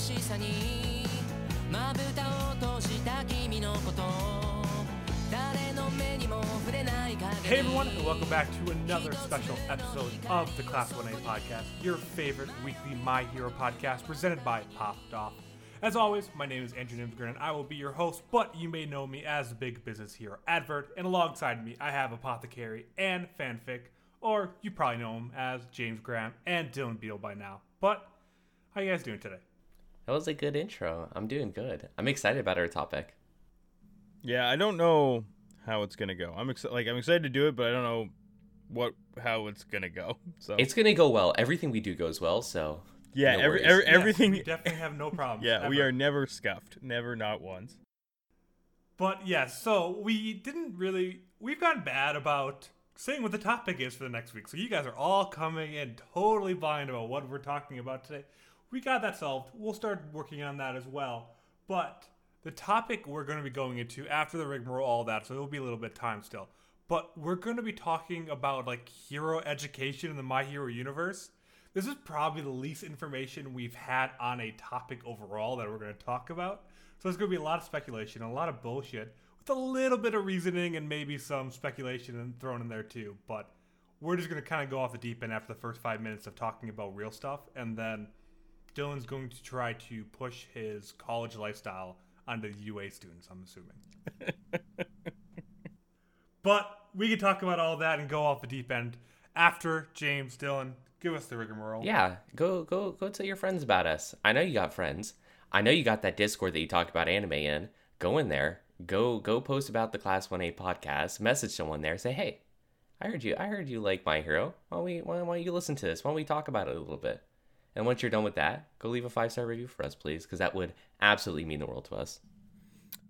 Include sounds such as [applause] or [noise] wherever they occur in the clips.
しさにまぶたを閉じた君のこと誰の目にも触れない影 Hey everyone, and welcome back to another special episode of the Class 1A podcast, your favorite weekly My Hero podcast presented by Popped Off. As always, my name is Andrew Nimsgren and I will be your host, but you may know me as the Big Business Hero Advert, and alongside me I have Apothecary and Fanfic, or you probably know him as James Graham and Dylan Beetle by now. But how you guys doing today? That was a good intro. I'm doing good. I'm excited about our topic. Yeah, I don't know how it's gonna go. I'm excited. Like I'm excited to do it, but I don't know what how it's gonna go. [laughs] So It's gonna go well. Everything we do goes well, so yeah, no every, worries. every, Yes, everything. we definitely have no problems. [laughs] yeah, we are never scuffed. Never, not once. But yes, so we didn't really. We've gotten bad about saying what the topic is for the next week. So you guys are all coming in totally blind about what we're talking about today. We got that solved. We'll start working on that as well. But the topic we're going to be going into after the rigmarole, all that, so it'll be a little bit time still. But we're going to be talking about like hero education in the My Hero universe. This is probably the least information we've had on a topic overall that we're going to talk about. So there's going to be a lot of speculation, a lot of bullshit, with a little bit of reasoning and maybe some speculation and thrown in there too. But we're just going to kind of go off the deep end after the first five minutes of talking about real stuff, and then Dylan's going to try to push his college lifestyle onto the UA students. I'm assuming. [laughs] but we can talk about all that and go off the deep end after James Dylan give us the rigmarole. yeah, go go go tell your friends about us. I know you got friends. I know you got that Discord that you talked about anime in. Go in there. Go go post about the Class 1A podcast. Message someone there. Say, hey, I heard you. I heard you like My Hero. Why don't we why, why don't you listen to this? Why don't we talk about it a little bit? And once you're done with that, go leave a five star review for us, please, because that would absolutely mean the world to us.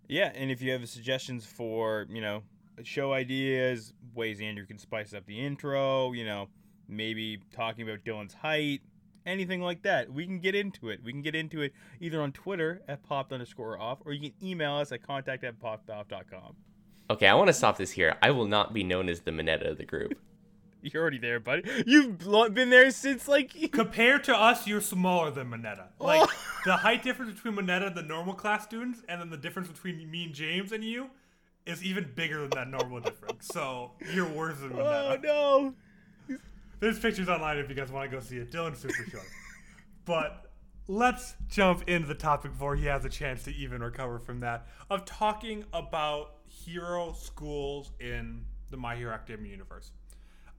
Yeah, and if you have suggestions for you know show ideas, ways Andrew can spice up the intro, you know, maybe talking about Dylan's height, anything like that, we can get into it. We can get into it either on Twitter at popped underscore off, or you can email us at contact at poppedoff.com. Okay, I want to stop this here. I will not be known as the Mineta of the group. [laughs] You're already there, buddy. You've been there since like [laughs] Compared to us, you're smaller than Mineta. Oh. Like Oh. [laughs] the height difference between Mineta and the normal class students, and then the difference between me and James and you, is even bigger than that normal difference. So you're worse than oh, Mineta. Oh no. There's pictures online if you guys want to go see it. Dylan's super short. but let's jump into the topic before he has a chance to even recover from that of talking about hero schools in the My Hero Academia universe.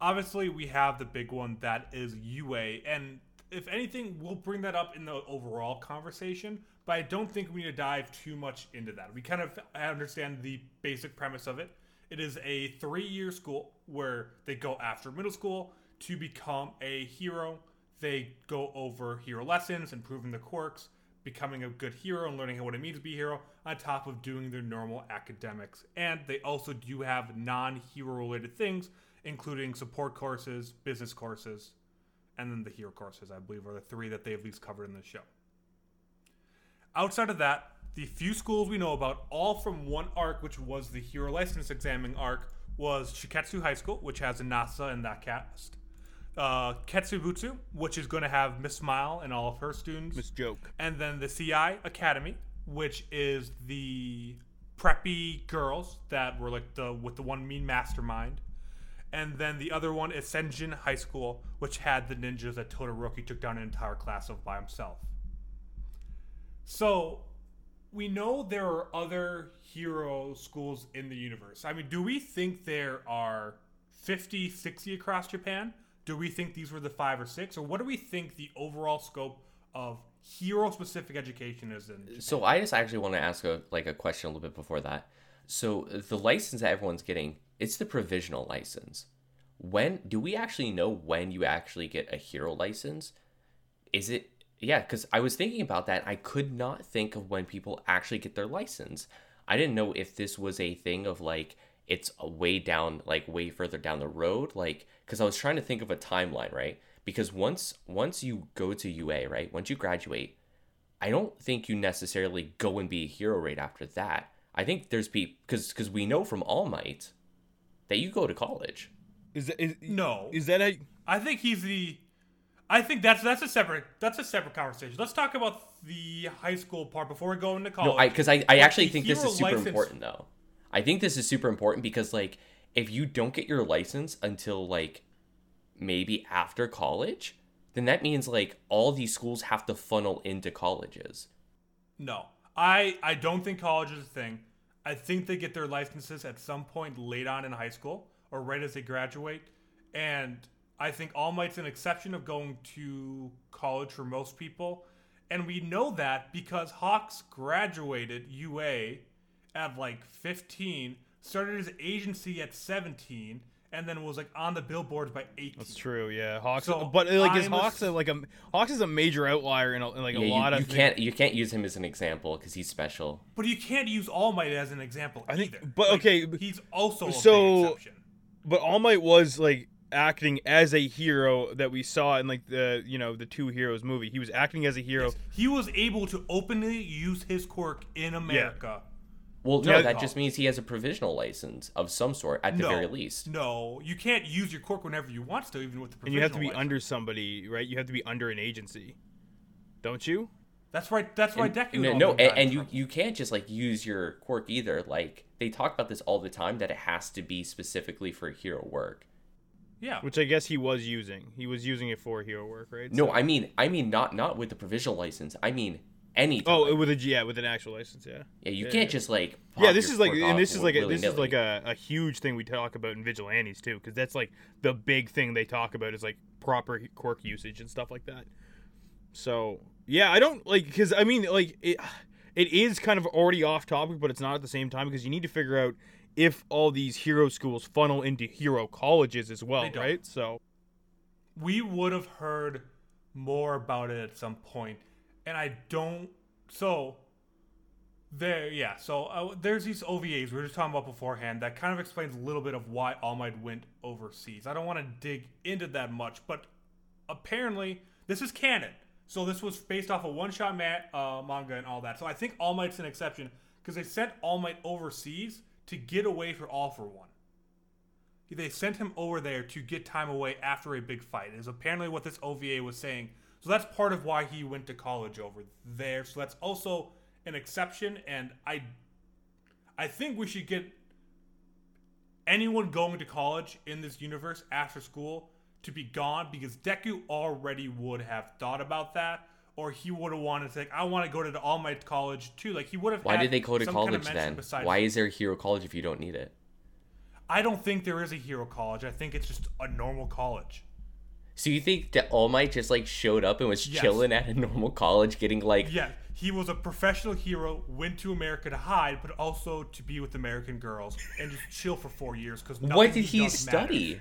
Obviously, we have the big one that is UA, and if anything, we'll bring that up in the overall conversation. But I don't think we need to dive too much into that. We kind of understand the basic premise of it. It is a three-year school where they go after middle school to become a hero. They go over hero lessons, improving the quirks, becoming a good hero, and learning what it means to be a hero, on top of doing their normal academics. And they also do have non-hero related things, including support courses, business courses, and then the hero courses, I believe, are the three that they at least covered in the show. Outside of that, the few schools we know about, all from one arc, which was the hero license examining arc, was Shiketsu High School, which has Inasa in that cast. Uh, Ketsubutsu, which is going to have Miss Smile and all of her students. Miss Joke. And then the Seiai Academy, which is the preppy girls that were like the with the one mean mastermind. And then the other one is Senjin High School, which had the ninjas that Todoroki took down an entire class of by himself. So we know there are other hero schools in the universe. I mean, do we think there are 50, 60 across Japan? Do we think these were the five or six? Or what do we think the overall scope of hero specific education is in Japan? So I just actually want to ask a like a question a little bit before that. So the license that everyone's getting, it's the provisional license. When do we actually know when you actually get a hero license? Is it yeah, because I was thinking about that. I could not think of when people actually get their license. I didn't know if this was a thing of like it's way down, like way further down the road, like because I was trying to think of a timeline, right? Because once once you go to UA, right, once you graduate, I don't think you necessarily go and be a hero right after that. I think there's people because because we know from All Might that you go to college. Is that is, No. Is that a I think he's the. I think that's that's a separate that's a separate conversation. Let's talk about the high school part before we go into college. No, I because I, I But actually think this is super license- important though. I think this is super important because like if you don't get your license until like maybe after college, then that means like all these schools have to funnel into colleges. No, I I don't think college is a thing. I think they get their licenses at some point late on in high school or right as they graduate, and I think All Might's an exception of going to college for most people, and we know that because Hawks graduated UA at like 15, started his agency at 17, and then was like on the billboards by 18. That's true. Yeah, Hawks. So, but like, is I'm a Hawks s- a, like a Hawks is a major outlier in, a, in like Yeah, a you, lot you of. thi- can't you can't use him as an example because he's special. But you can't use All Might as an example I think- either. but Like, okay, he's also a so- big exception. But All Might was like acting as a hero that we saw in like the you know the Two Heroes movie. He was acting as a hero. He was able to openly use his quirk in America. Well, no, Yeah, that just means he has a provisional license of some sort at the no, very least. No, you can't use your quirk whenever you want to, even with the And you have to be license. under somebody, right? You have to be under an agency, don't you? That's right. That's why And- Deku. no, and no and, and you you can't just like use your quirk either. Like they talk about this all the time that it has to be specifically for hero work. yeah. Which I guess he was using. He was using it for hero work, right? No, So- I mean I mean not not with the provisional license. I mean any. Oh, with a yeah, with an actual license, yeah. yeah, you yeah, can't yeah. just like. yeah, this your is like, and this is like, a, this is like a, a huge thing we talk about in Vigilantes too, because that's like the big thing they talk about is like proper quirk usage and stuff like that. So yeah, I don't like because I mean like it, it is kind of already off topic, but it's not at the same time because you need to figure out if all these hero schools funnel into hero colleges as well, right? So we would have heard more about it at some point, and I don't. So there, yeah. So uh, there's these OVAs we were just talking about beforehand that kind of explains a little bit of why All Might went overseas. I don't want to dig into that much, but apparently this is canon. So this was based off a one-shot ma- uh, manga and all that. So I think All Might's an exception because they sent All Might overseas to get away for All for One. They sent him over there to get time away after a big fight. Is apparently what this OVA was saying. So that's part of why he went to college over there. So that's also an exception, and I, I think we should get anyone going to college in this universe after school to be gone because Deku already would have thought about that, or he would have wanted to say, "I want to go to the All Might College too." Like he would have. Why did they go to some kind of college then? Why is there a hero college if you don't need it? I don't think there is a hero college. I think it's just a normal college. So you think that All Might just like showed up and was Yes. chilling at a normal college, getting like Yeah, he was a professional hero, went to America to hide, but also to be with American girls and just chill for four years. Because what did he study?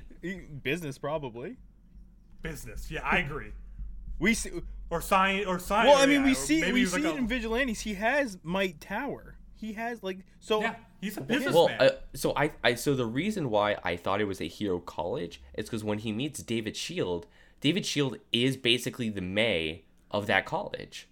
business probably. Business. Yeah, I agree. [laughs] We see. Or science. Or science. Well, I mean, yeah, we or see we see like it a- in Vigilantes. He has Might Tower. He has like so. Yeah, he's a businessman. Well, uh, so I, I, so the reason why I thought it was a hero college is because when he meets David Shield, David Shield is basically the Mei of that college.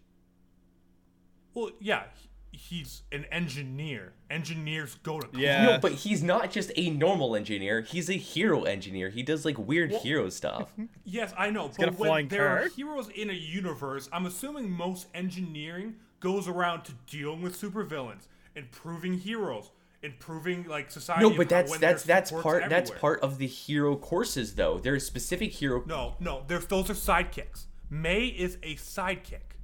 well, yeah, he's an engineer. Engineers go to college. Yeah. No, but he's not just a normal engineer. He's a hero engineer. He does like weird hero stuff. [laughs] Yes, I know. got But a when flying there are heroes in a universe, I'm assuming most engineering goes around to dealing with supervillains, and proving heroes, improving like society. No, but that's that's that's supports part that's part of the hero courses though. There's specific hero. No, no, there's those are sidekicks. Mei is a sidekick.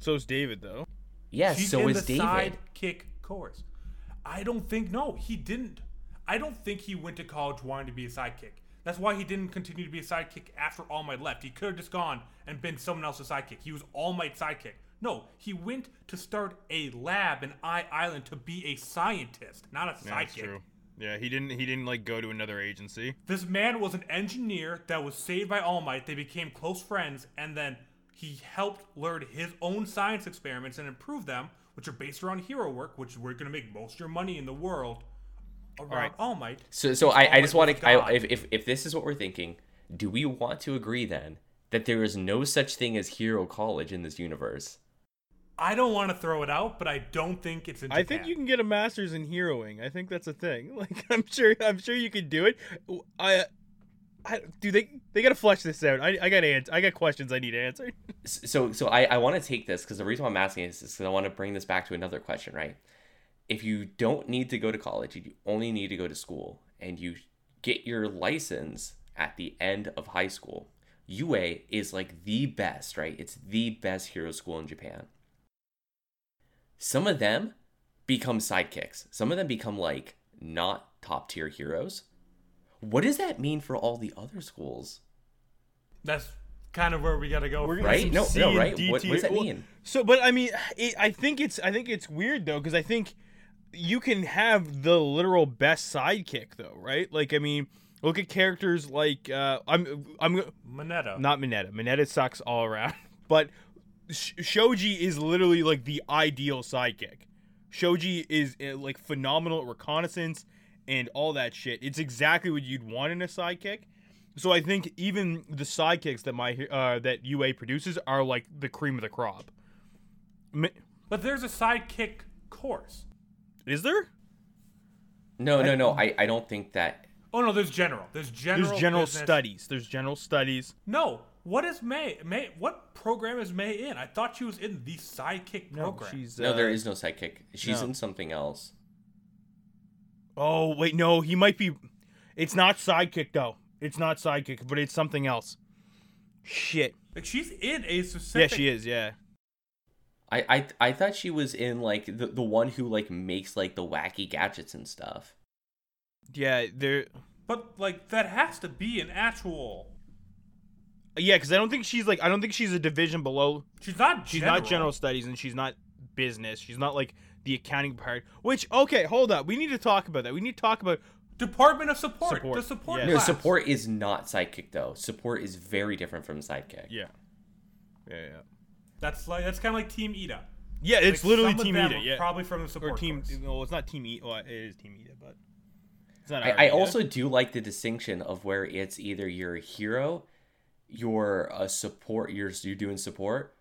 So is David though. Yes, She's so in is the David. sidekick course. I don't think no, he didn't. I don't think he went to college wanting to be a sidekick. That's why he didn't continue to be a sidekick after All Might left. He could have just gone and been someone else's sidekick. He was All Might sidekick. No, he went to start a lab in I Island to be a scientist, not a Yeah, that's true. Yeah, he didn't. He didn't like go to another agency. This man was an engineer that was saved by All Might. They became close friends, and then he helped learn his own science experiments and improve them, which are based around hero work, which we're going to make most of your money in the world around right. All Might. So so I, I just want to. I, if, if if this is what we're thinking, do we want to agree then that there is no such thing as hero college in this universe? I don't want to throw it out, but I don't think it's in I think you can get a master's in heroing. I think that's a thing. [laughs] Like I'm sure. I'm sure you could do it. I. I, dude, they they gotta flesh this out. I, I got ans- I got questions I need answered. [laughs] so so I, I want to take this because the reason why I'm asking is because I want to bring this back to another question, right? If you don't need to go to college, you only need to go to school, and you get your license at the end of high school, UA is like the best, right? It's the best hero school in Japan. Some of them become sidekicks. Some of them become like not top tier heroes. What does that mean for all the other schools? That's kind of where we got to go. We're from gonna Right? No, C no, right? What- what does tier- that well, mean? So, but I mean, it, I think it's I think it's weird though because I think you can have the literal best sidekick though, right? Like, I mean, look at characters like uh, I'm I'm Mineta. not Mineta. Mineta sucks all around, [laughs] but Sh- Shoji is literally like the ideal sidekick. Shoji is uh, like phenomenal at reconnaissance and all that shit. It's exactly what you'd want in a sidekick. So I think even the sidekicks that my uh, that UA produces are like the cream of the crop. But there's a sidekick course. Is there? No, no, no. I, I don't think that. Oh no, there's general. There's general. There's general business. studies. There's general studies. No. What is Mei? Mei. What program is Mei in? I thought she was in the sidekick No, program. she's No, uh, there is no sidekick. She's no. in something else. Oh wait, no, he might be. It's not sidekick though. It's not sidekick, but it's something else. Shit. Like she's in a specific. Yeah, she is. Yeah. I, I I thought she was in like the, the one who like makes like the wacky gadgets and stuff. Yeah, there. But like that has to be an actual. Yeah, because I don't think she's like I don't think she's a division below. She's not. She's general. not general studies and she's not business. She's not like the accounting part. Which okay, hold up. We need to talk about that. We need to talk about Department of Support. Support, The support. yeah. No, support is not sidekick though. Support is very different from sidekick. yeah, yeah, yeah. That's like that's kind of like Team Ida. Yeah, it's Like, literally Team them Ida. Yeah, Probably from the or support. Team. course. Well, it's not Team Ida. Well, it is Team Ida, but it's not. I, I also do like the distinction of where it's either you're a hero, you're a support, you're you're doing support,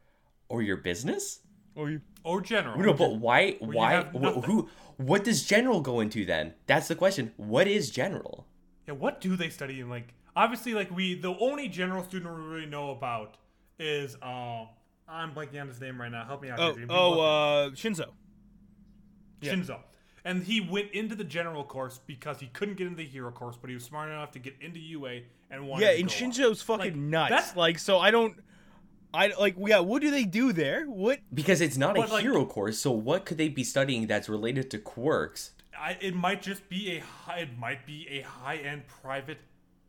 or your business. Or you. Or general. No, but why? Why? wh- who? What does general go into then? That's the question. What is general? Yeah, what do they study in like obviously like we the only general student we really know about is um I'm blanking on his name right now. Help me out. Oh, Adrian. oh, uh, Shinso. yeah. Shinso. And he went into the general course because he couldn't get into the hero course, but he was smart enough to get into UA and wanted Yeah, to and go Shinso's up. fucking Like, nuts. that's- Like, so I don't. I like. Yeah, what do they do there? What? Because it's not a like- hero course, so what could they be studying that's related to quirks? I, it might just be a high, it might be a high end private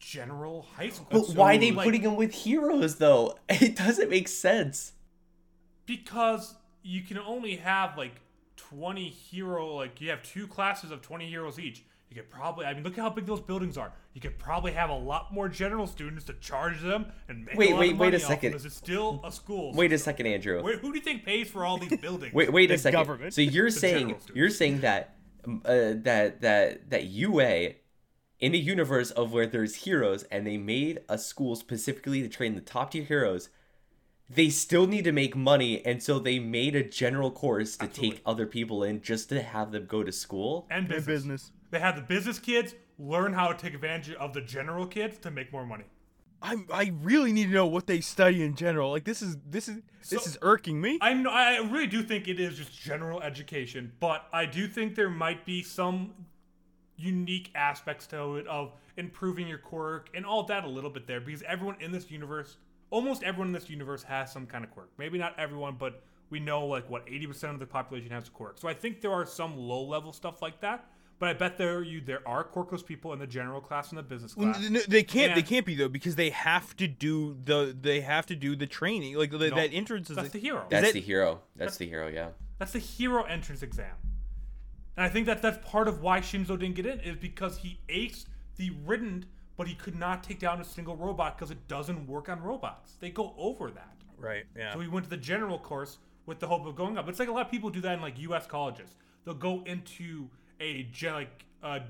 general high school. But So, why are they like, putting them with heroes though? [laughs] It doesn't make sense. because you can only have like 20 hero like you have two classes of 20 heroes each you could probably i mean look at how big those buildings are you could probably have a lot more general students to charge them and make Wait, a lot wait, of wait a money off them, second. as it's still a school Wait a second, Andrew. Wait, who do you think pays for all these [laughs] buildings Wait, wait a second. government. So you're [laughs] saying you're saying that um, uh, that that that UA in a universe of where there's heroes and they made a school specifically to train the top tier heroes, they still need to make money and so they made a general course to Absolutely. take other people in just to have them go to school. and Their business. business. They have the business kids learn how to take advantage of the general kids to make more money I I really need to know what they study in general. Like this is this is this is irking me. I know, I really do think it is just general education, but I do think there might be some unique aspects to it of improving your quirk and all that a little bit there because everyone in this universe, almost everyone in this universe has some kind of quirk. Maybe not everyone, but we know like what 80% of the population has a quirk. So I think there are some low level stuff like that, but I bet there you there are quirkless people in the general class and the business Well, class. n- n- they can't. They can't be though because they have to do the. They have to do the training. Like the, No, that entrance is. That's the hero. That's that- the hero. That's the hero, yeah. That's the hero entrance exam. And I think that that's part of why Shinso didn't get in is because he aced the ridden, but he could not take down a single robot because it doesn't work on robots. They go over that. right. Yeah. So he went to the general course with the hope of going up. It's like a lot of people do that in like U.S. colleges. They'll go into a gen like uh,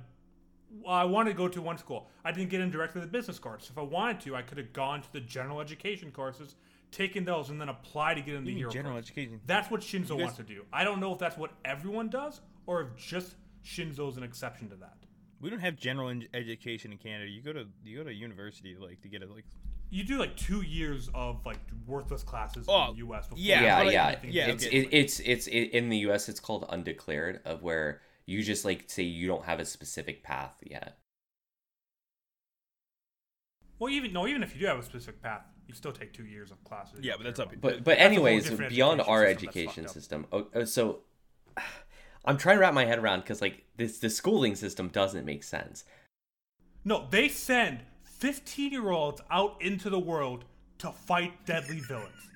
I wanted to go to one school. I didn't get in directly to the business course. If I wanted to, I could have gone to the general education courses, taken those, and then apply to get in the hero general course. education. That's what Shinso guys- wants to do. I don't know if that's what everyone does or if just Shinso's an exception to that. We don't have general en- education in Canada. You go to you go to university like to get a like. You do like two years of like worthless classes Oh, in the U.S. Before yeah, yeah, yeah. yeah, it's okay. it, it's it's it, in the U.S. It's called undeclared, of where you just like say you don't have a specific path yet. Well, even no, even if you do have a specific path, you still take two years of classes. Yeah, but that's up- But but That's anyways, beyond education our system education fucked system, oh, oh, so [sighs] I'm trying to wrap my head around because like this the schooling system doesn't make sense. No, they send 15 year olds out into the world to fight deadly villains.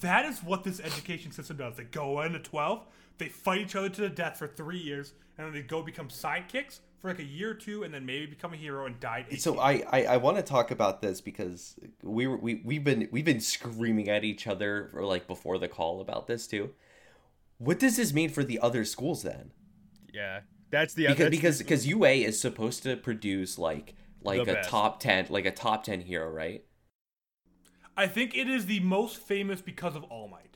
That is what this education system does. They go into 12, they fight each other to the death for three years, and then they go become sidekicks for like a year or two, and then maybe become a hero and die. So I I, I want to talk about this because we were we we've been we've been screaming at each other for like before the call about this too. What does this mean for the other schools then? Yeah, that's the because that's because the- because UA is supposed to produce like like a best. top 10 like a top 10 hero, right? I think it is the most famous because of All Might.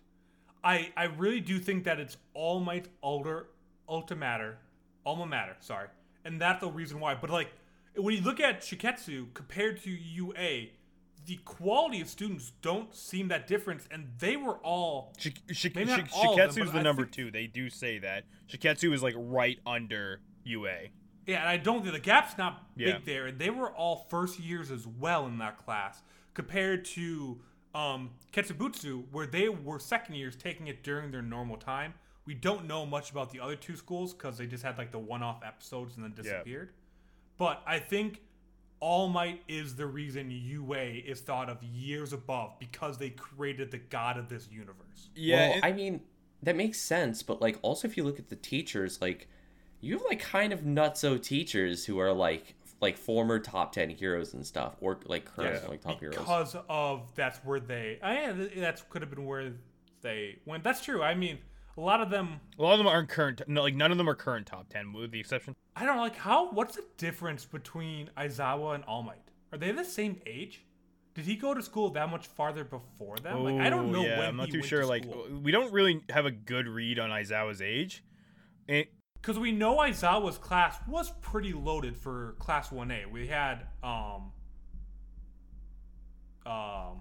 I I really do think that it's All Might Alter Ultra Matter, Alma Matter, sorry, and that's the reason why. But like when you look at Shiketsu compared to UA, the quality of students don't seem that different, and they were all Shi- Shi- Maybe not Shi- all of them, Shiketsu's the I number think- two. They do say that Shiketsu is like right under UA. Yeah, and I don't think the gap's not big there. And they were all first years as well in that class compared to um, Ketsubutsu, where they were second years taking it during their normal time. We don't know much about the other two schools because they just had like the one off episodes and then Yeah. disappeared. But I think All Might is the reason UA is thought of years above because they created the god of this universe. Yeah, well, and- I mean, that makes sense, but like also if you look at the teachers, like you have like kind of nutso teachers who are like like former top 10 heroes and stuff or like current Yeah. like top heroes. because of that's where they. Oh yeah, th- that could have been where they went. That's true. I mean, a lot of them. a lot of them aren't current. No, like none of them are current top ten, with the exception. I don't know, like how. What's the difference between Aizawa and All Might? Are they the same age? Did he go to school that much farther before them? Like I don't Oh, know Yeah, when I'm not he too went sure. To Like we don't really have a good read on Aizawa's age. And Because we know Aizawa's class was pretty loaded for Class 1A. We had, um, um,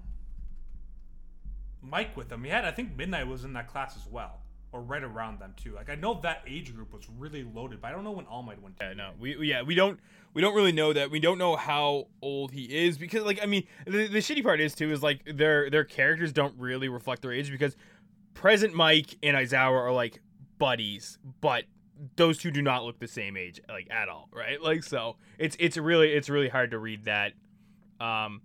Mike with them. We had, I think Midnight was in that class as well. Or right around them, too. Like, I know that age group was really loaded, but I don't know when All Might went to. Yeah, no, we we- yeah we don't we don't really know that. We don't know how old he is because like I mean the, the shitty part is too is like their their characters don't really reflect their age because present Mike and Aizawa are like buddies, but those two do not look the same age like at all, right? Like so it's it's really it's really hard to read that. Um,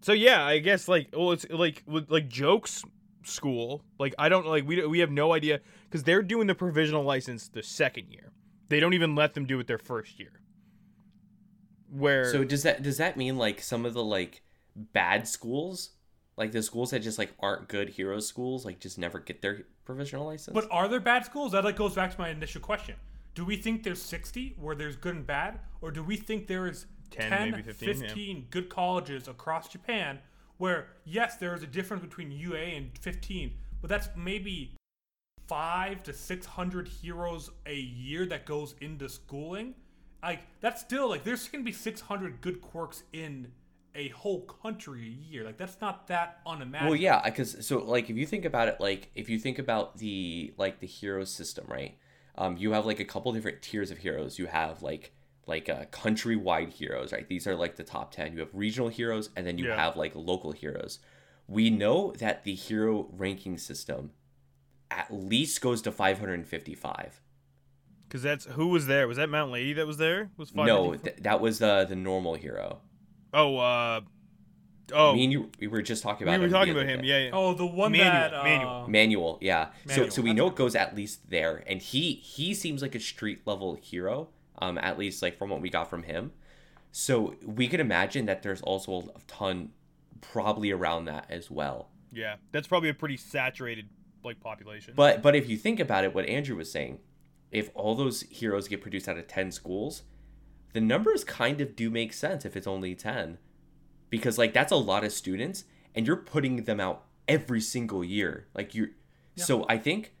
so yeah, I guess like well it's like with like jokes school like I don't like we we have no idea because they're doing the provisional license the second year. They don't even let them do it their first year. Where So does that does that mean like some of the like bad schools, like the schools that just like aren't good hero schools, like just never get their provisional license? But are there bad schools? That like goes back to my initial question. Do we think there's 60 where there's good and bad? Or do we think there is 10, 10, maybe 15, 15, yeah. good colleges across Japan where, yes, there is a difference between UA and 15, but that's maybe five to 600 heroes a year that goes into schooling? Like, that's still, like, there's going to be 600 good quirks in a whole country a year. Like, that's not that unimaginable. Well, yeah, because so like if you think about it, like if you think about the like the hero system, right? Um, you have like a couple different tiers of heroes. You have like like uh, countrywide heroes, right? These are like the top ten. You have regional heroes, and then you Yeah. have like local heroes. We know that the hero ranking system at least goes to 555. because that's who was there? Was that Mount Lady that was there? Was No, th- that was the the normal hero. Oh uh oh Me and you, we were just talking about. we about. were him talking about him. Yeah, yeah. Oh, the one Manual, that. Uh, manual. Manual, yeah. Manual, So so we know it goes at least there, and he he seems like a street level hero, um, at least like from what we got from him. So we could imagine that there's also a ton, probably around that as well. yeah. That's probably a pretty saturated like population. But but if you think about it, what Andrew was saying, if all those heroes get produced out of ten schools, the numbers kind of do make sense if it's only ten, because like that's a lot of students, and you're putting them out every single year. Like you're, so I think,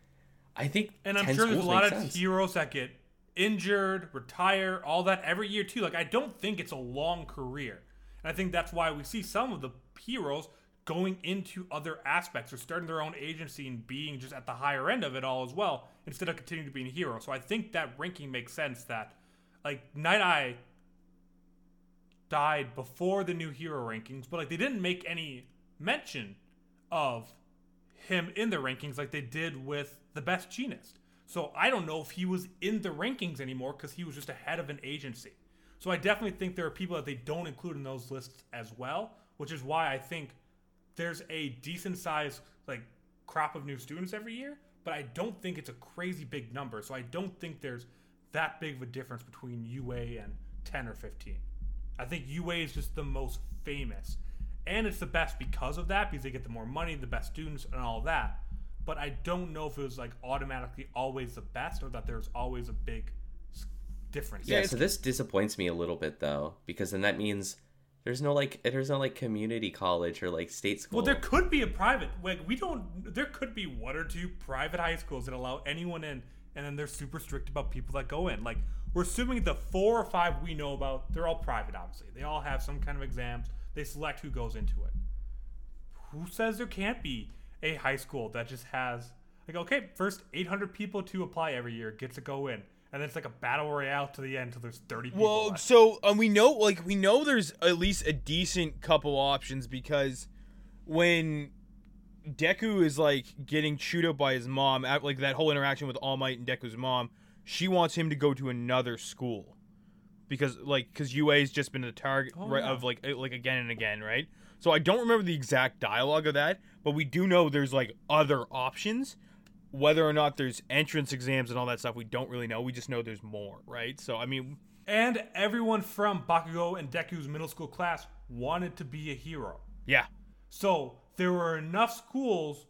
I think, And I'm sure there's a lot of sense. heroes that get injured, retire, all that every year too. Like I don't think it's a long career. And I think that's why we see some of the heroes going into other aspects or starting their own agency and being just at the higher end of it all as well, instead of continuing to be a hero. So I think that ranking makes sense that like Night Eye died before the new hero rankings, but like they didn't make any mention of him in the rankings like they did with the Best Jeanist. So I don't know if he was in the rankings anymore because he was just ahead of an agency. So I definitely think there are people that they don't include in those lists as well, which is why I think there's a decent sized like crop of new students every year, but I don't think it's a crazy big number. So I don't think there's that big of a difference between UA and 10 or 15. I think UA is just the most famous. And it's the best because of that, because they get the more money, the best students, and all that. But I don't know if it was like automatically always the best or that there's always a big difference. Yeah, so this disappoints me a little bit though, because then that means there's no like there's no like community college or like state school. Well, there could be a private. Like we don't. There could be one or two private high schools that allow anyone in, and then they're super strict about people that go in. Like we're assuming the four or five we know about, they're all private. Obviously, they all have some kind of exams. They select who goes into it. Who says there can't be a high school that just has like okay, first 800 people to apply every year gets to go in, and then it's like a battle royale to the end until there's 30 people. Well, left. so um, we know, like, we know there's at least a decent couple options because when Deku is like getting chewed up by his mom, at, like that whole interaction with All Might and Deku's mom, she wants him to go to another school because, like, because UA's just been the target Oh, right, yeah. of like, like again and again, right? So I don't remember the exact dialogue of that, but we do know there's like other options. Whether or not there's entrance exams and all that stuff, we don't really know. We just know there's more, right? So I mean, and everyone from Bakugo and Deku's middle school class wanted to be a hero. yeah, So there were enough schools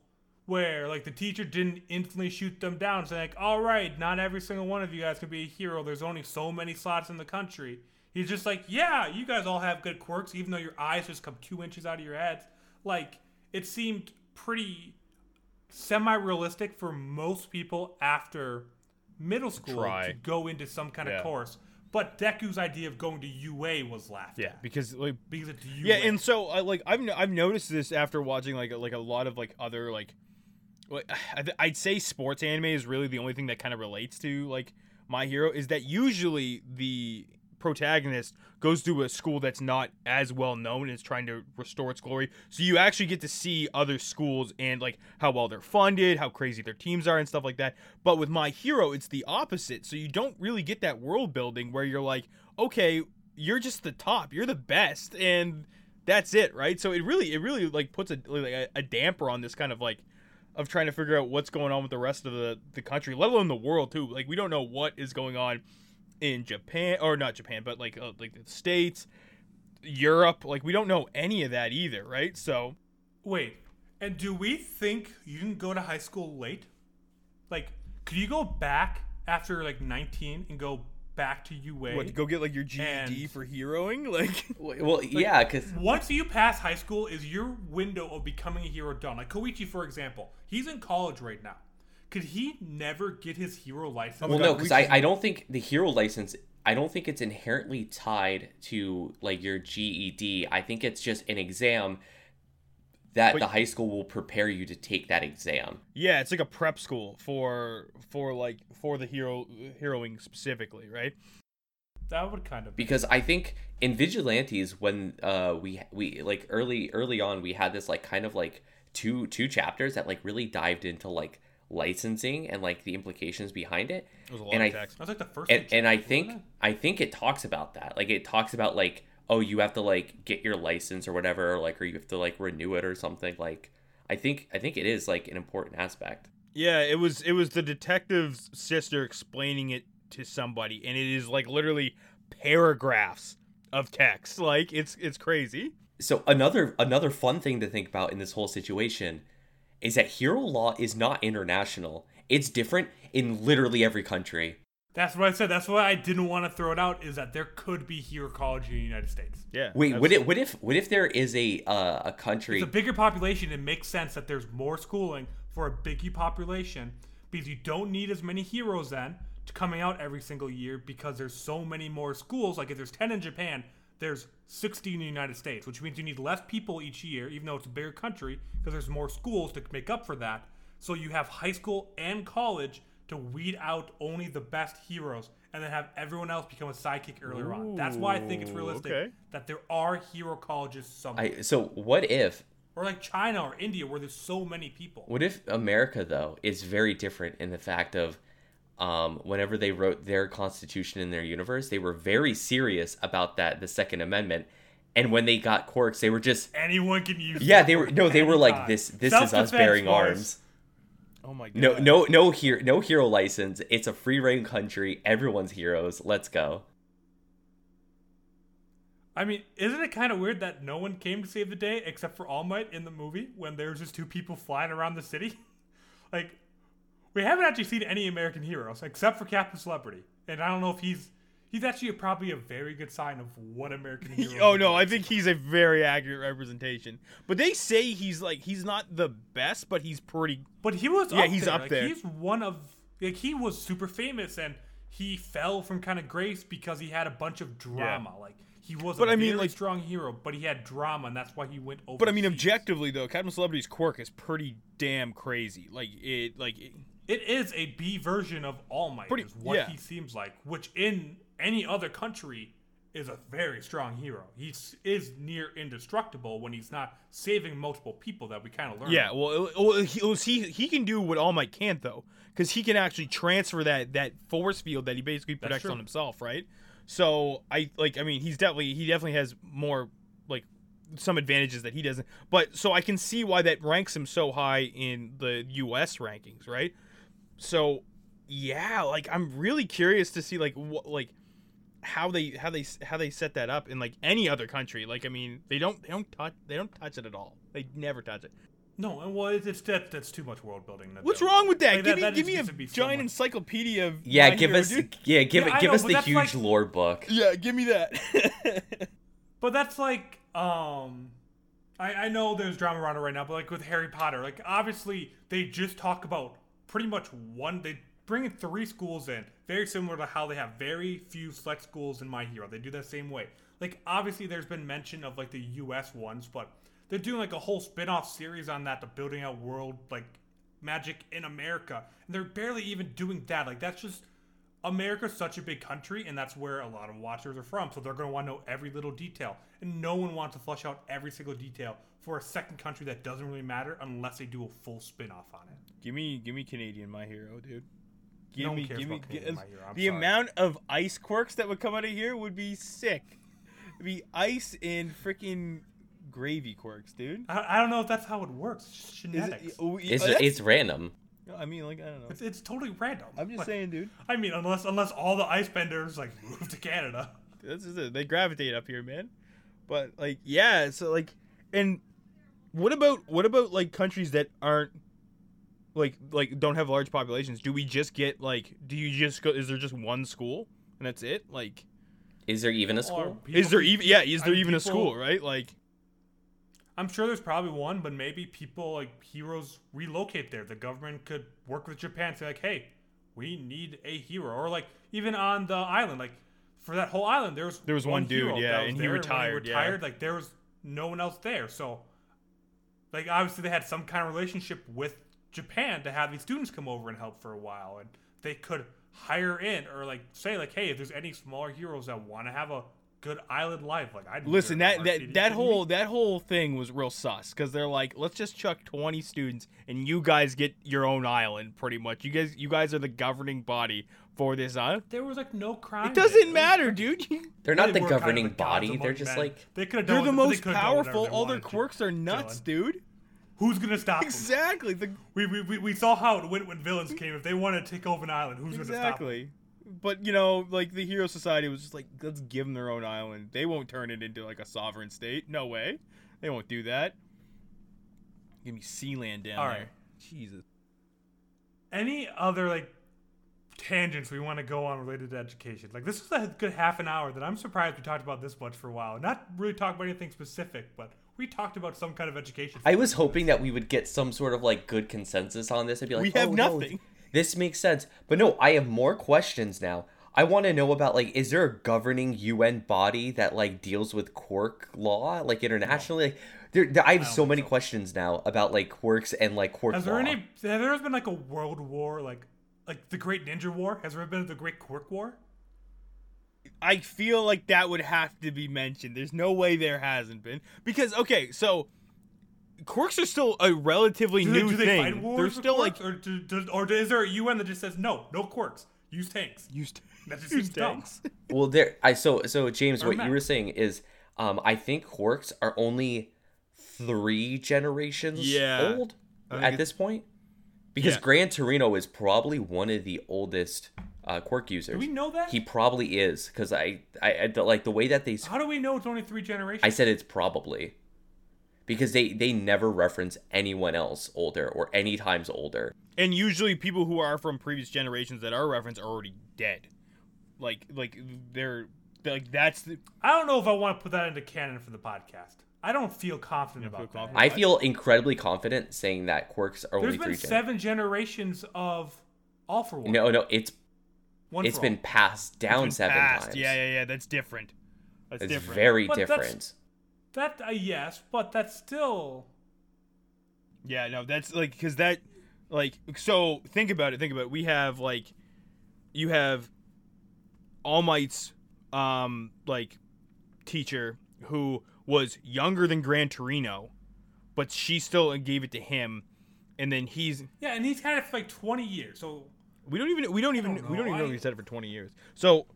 where like the teacher didn't instantly shoot them down, saying like, "All right, not every single one of you guys can be a hero. There's only so many slots in the country." He's just like, "Yeah, you guys all have good quirks, even though your eyes just come two inches out of your heads." Like it seemed pretty semi-realistic for most people after middle school Try. to go into some kind Yeah. of course. But Deku's idea of going to UA was laughed yeah, at because like because it's UA. yeah, and so I like I've I've noticed this after watching like like a lot of like other like, like [sighs] I'd say sports anime is really the only thing that kind of relates to like my hero is that usually the protagonist goes to a school that's not as well known and is trying to restore its glory. So you actually get to see other schools and like how well they're funded, how crazy their teams are and stuff like that. But with my hero, it's the opposite. So you don't really get that world building where you're like, okay, you're just the top, you're the best, and that's it, right? So it really, it really like puts a like a, a damper on this kind of like of trying to figure out what's going on with the rest of the the country, let alone the world too. Like we don't know what is going on in Japan or not Japan, but like uh, like the states, Europe. Like we don't know any of that either, right? So Wait, and do we think you can go to high school late? Like, could you go back after like 19 and go back to UA? what to go get like your GED And- for heroing? [laughs] Like well, yeah, because Once you pass high school, is your window of becoming a hero done? Like Koichi, for example, he's in college right now. Could he never get his hero license? well, no, because I, I don't think the hero license. I don't think it's inherently tied to like your GED. I think it's just an exam that But- the high school will prepare you to take that exam. yeah, it's like a prep school for for like for the hero heroing specifically, right? that would kind of be. because I think in Vigilantes when uh we we like early early on we had this like kind of like two two chapters that like really dived into like licensing and like the implications behind it. It was a lot And of I- text. That was like the first. And and I think I think it talks about that. Like it talks about like oh you have to like get your license or whatever or like or you have to like renew it or something like I think I think it is like an important aspect. Yeah, it was it was the detective's sister explaining it to somebody, and it is like literally paragraphs of text. Like it's it's crazy. So another another fun thing to think about in this whole situation is that hero law is not international. It's different in literally every country. That's what I said. That's why I didn't want to throw it out. Is that there could be hero college in the United States. Yeah. Wait, would it? What if? What if there is a uh, a country? It's a bigger population. It makes sense that there's more schooling for a biggie population because you don't need as many heroes then to coming out every single year because there's so many more schools. Like if there's 10 in Japan, there's 60 in the United States, which means you need less people each year, even though it's a bigger country, because there's more schools to make up for that. So you have high school and college to weed out only the best heroes and then have everyone else become a sidekick earlier on. That's why I think it's realistic okay. that there are hero colleges somewhere. I so what if or like China or India where there's so many people. What if America though is very different in the fact of um, whenever they wrote their constitution in their universe, they were very serious about that the Second Amendment, and when they got quirks, they were just Anyone can use yeah they were no they were like this this is us bearing boys. arms. Oh my god. No no no hero no hero license. It's a free reign country. Everyone's heroes. Let's go. I mean, isn't it kind of weird that no one came to save the day except for All Might in the movie when there's just two people flying around the city? [laughs] like, we haven't actually seen any American heroes except for Captain Celebrity, and I don't know if he's he's actually probably a very good sign of what American [laughs] heroes. Oh no. I think he's a very accurate representation. But they say he's like he's not the best, but he's pretty. But he was Yeah, he's there. up like, there. He's one of like he was super famous and he fell from kind of grace because he had a bunch of drama. Like he was But a I mean, like- strong hero, but he had drama and that's why he went over. But I mean, objectively though, Captain Celebrity's quirk is pretty damn crazy. Like it, like it, It is a B version of All Might, Pretty- is what yeah. he seems like, which in any other country is a very strong hero. He is near indestructible when he's not saving multiple people that we kind of learn. yeah. Well, well, he he can do what All Might can't though, because he can actually transfer that that force field that he basically projects true. on himself, right? So I like, I mean, he's definitely he definitely has more like some advantages that he doesn't. But so I can see why that ranks him so high in the U.S. rankings, right? So yeah, like I'm really curious to see like what like how they how they how they set that up in like any other country. Like I mean, they don't they don't touch they don't touch it at all. They never touch it. No, and well, it's, it's that, that's too much world building. to What's do. wong with that? Like, give that- me that give me a be giant much- encyclopedia of Yeah, give Hero, us dude. yeah give Yeah, I give know, us the huge like- lore book. Yeah, give me that. [laughs] But that's like, um, I, I know there's drama around it right now, but like with Harry Potter, like obviously they just talk about pretty much one. They bring in three schools in, very similar to how they have very few select schools in My Hero. They do that same way. Like obviously there's been mention of like the U.S. ones, but they're doing like a whole spin-off series on that to building out world like magic in America, and they're barely even doing that. Like that's just America's such a big country, and that's where a lot of watchers are from. So they're going to want to know every little detail, and no one wants to flush out every single detail for a second country that doesn't really matter unless they do a full spin-off on it. give me give me Canadian My Hero, dude. Give No me give me about Canadian My Hero, the sorry. amount of ice quirks that would come out of here would be sick. It'd be ice and freaking gravy quirks, dude. I, I don't know if that's how it works. It's just Is it- oh, It's oh, that's- it's random. I mean, like I don't know. It's, it's totally random. I'm just Like, saying, dude. I mean, unless unless all the ice benders like move to Canada. This is it. They gravitate up here, man. But like, yeah. So like, and what about what about like countries that aren't like like don't have large populations? Do we just get like? Do you just go? Is there just one school and that's it? Like, Is there even a school? people is there even? Yeah, is I there mean, even a school? Right? Like, I'm sure there's probably one, but maybe people like heroes relocate there. The government could work with Japan, say like, "Hey, we need a hero," or like even on the island, like for that whole island, there was There was one dude, hero yeah, and he there, when retired, yeah. like there was no one else there, so like obviously they had some kind of relationship with Japan to have these students come over and help for a while, and they could hire in or like say like, "Hey, if there's any smaller heroes that want to have a good island life, like I listen, that that that whole that whole thing was real sus because they're like, let's just chuck 20 students and you guys get your own island, pretty much. You guys you guys are the governing body for this island. there was like no crime. It doesn't It matter, dude. [laughs] They're not They the were kind of governing the body. They're just men. like they could have They're the most could've done whatever powerful. they All their wanted to. quirks are nuts, Dylan. dude. Who's gonna stop [laughs] them? Exactly. The, We, we, we, we saw how it went when villains came. If they want to take over an island, who's gonna stop exactly. But you know, like the Hero Society was just like, let's give them their own island. They won't turn it into like a sovereign state. No way. They won't do that. Give me Sealand down All there. right. Jesus. Any other like tangents we want to go on related to education? Like this is a good half an hour that I'm surprised we talked about this much for a while. Not really talk about anything specific, but we talked about some kind of education. I was hoping that we would get some sort of like good consensus on this. I'd be like, we have "Oh, no, nothing. This makes sense. But no, I have more questions now. I want to know about like is there a governing UN body that like deals with quirk law like internationally? Like, there, there- I have don't so many so. questions now about like quirks and like quirk Has law. there any? Has there been like a world war, like like the Great Ninja War? Has there been the Great Quirk War? I feel like that would have to be mentioned. There's no way there hasn't been because okay, so quirks are still a relatively Do they, new do they thing. fight wars They're still quirks, like or, do, do, or is there a UN that just says no, no quirks, use tanks? used. [laughs] That just use seems dumb. tanks. [laughs] Well, there. I so so James, Or what Matt. you were saying is, um, I think quirks are only three generations Yeah. old at this point, because Yeah. Gran Torino is probably one of the oldest uh, quirk users. Do we know that? He probably is because I, I, I the- like the way that they. s- How do we know it's only three generations? I said it's probably because they they never reference anyone else older or any times older. And usually people who are from previous generations that are referenced are already dead. Like like they're like that's the I don't know if I want to put that into canon for the podcast. I don't feel confident don't about feel that. I feel incredibly confident saying that quirks are There's only been three. gen- seven generations of All for One. No, no, it's One it's for been all. passed down been seven passed. times. Yeah, yeah, yeah. That's different. That's It's different. very But that's- different. That. Uh, yes, but that's still. Yeah, no, that's like because that, like, so think about it. Think about it. We have like, you have All Might's, um, like, teacher who was younger than Gran Torino, but she still gave it to him, and then he's Yeah, and he's had it for like 20 years, so we don't even we don't even don't we don't even know I- if he said it for twenty years. So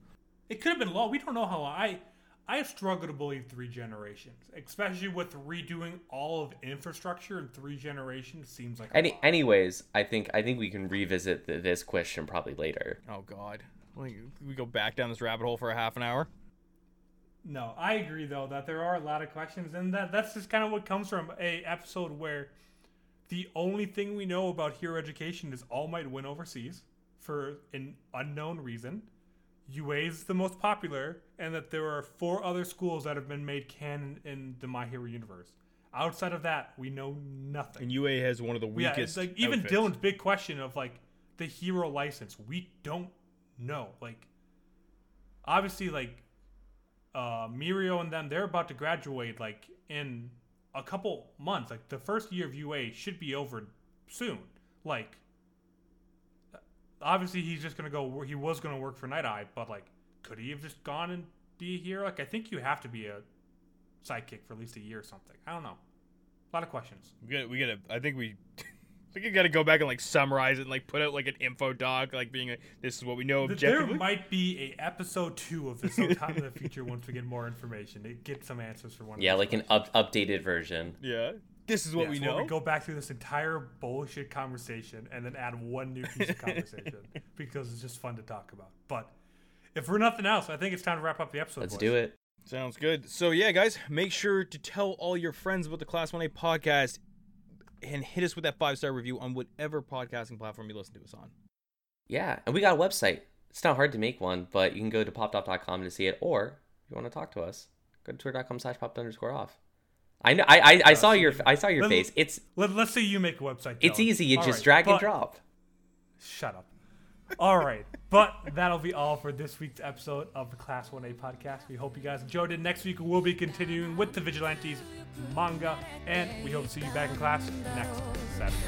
it could have been long. We don't know how long. I I struggle to believe three generations, especially with redoing all of infrastructure in three generations. Seems like a Any, lot. anyways, I think I think we can revisit th this question probably later. oh god, like, we go back down this rabbit hole for a half an hour. No, I agree though that there are a lot of questions, and that that's just kind of what comes from a episode where the only thing we know about hero education is All Might win overseas for an unknown reason. UA's the most popular, and that there are four other schools that have been made canon in the My Hero universe. Outside of that, we know nothing. And UA has one of the weakest. yeah, it's like even outfits. Dylan's big question of like the hero license. We don't know. Like obviously like uh Mirio and them they're about to graduate like in a couple months. Like the first year of UA should be over soon. Like obviously he's just going to go he was going to work for Night Eye, but like could he have just gone and be a hero? Like I think you have to be a sidekick for at least a year or something. I don't know. A lot of questions. We gotta, we gotta. I think we. [laughs] I think you gotta go back and like summarize it and like put out like an info doc, like being like, this is what we know Th- There might be a episode two of this sometime in the future once we get more information. To get some answers for one. Yeah, these like an up, updated version. yeah. This is what Yeah, we so know. We go back through this entire bullshit conversation and then add one new piece of conversation [laughs] because it's just fun to talk about. But if for nothing else, I think it's time to wrap up the episode. Let's boys. do it. Sounds good. So yeah, guys, make sure to tell all your friends about the Class 1A podcast and hit us with that five star review on whatever podcasting platform you listen to us on. Yeah, and we got a website. It's not hard to make one, but you can go to poptop.com to see it, or if you want to talk to us, go to twitter.com slash popped underscore off. I know. I I, I saw your I saw your let, face. It's let, us say you make a website. It's easy. You all just right, drag but, and drop. Shut up. All right, but that'll be all for this week's episode of the Class 1A podcast. We hope you guys enjoyed it. Next week we'll be continuing with the Vigilantes manga, and we hope to see you back in class next Saturday.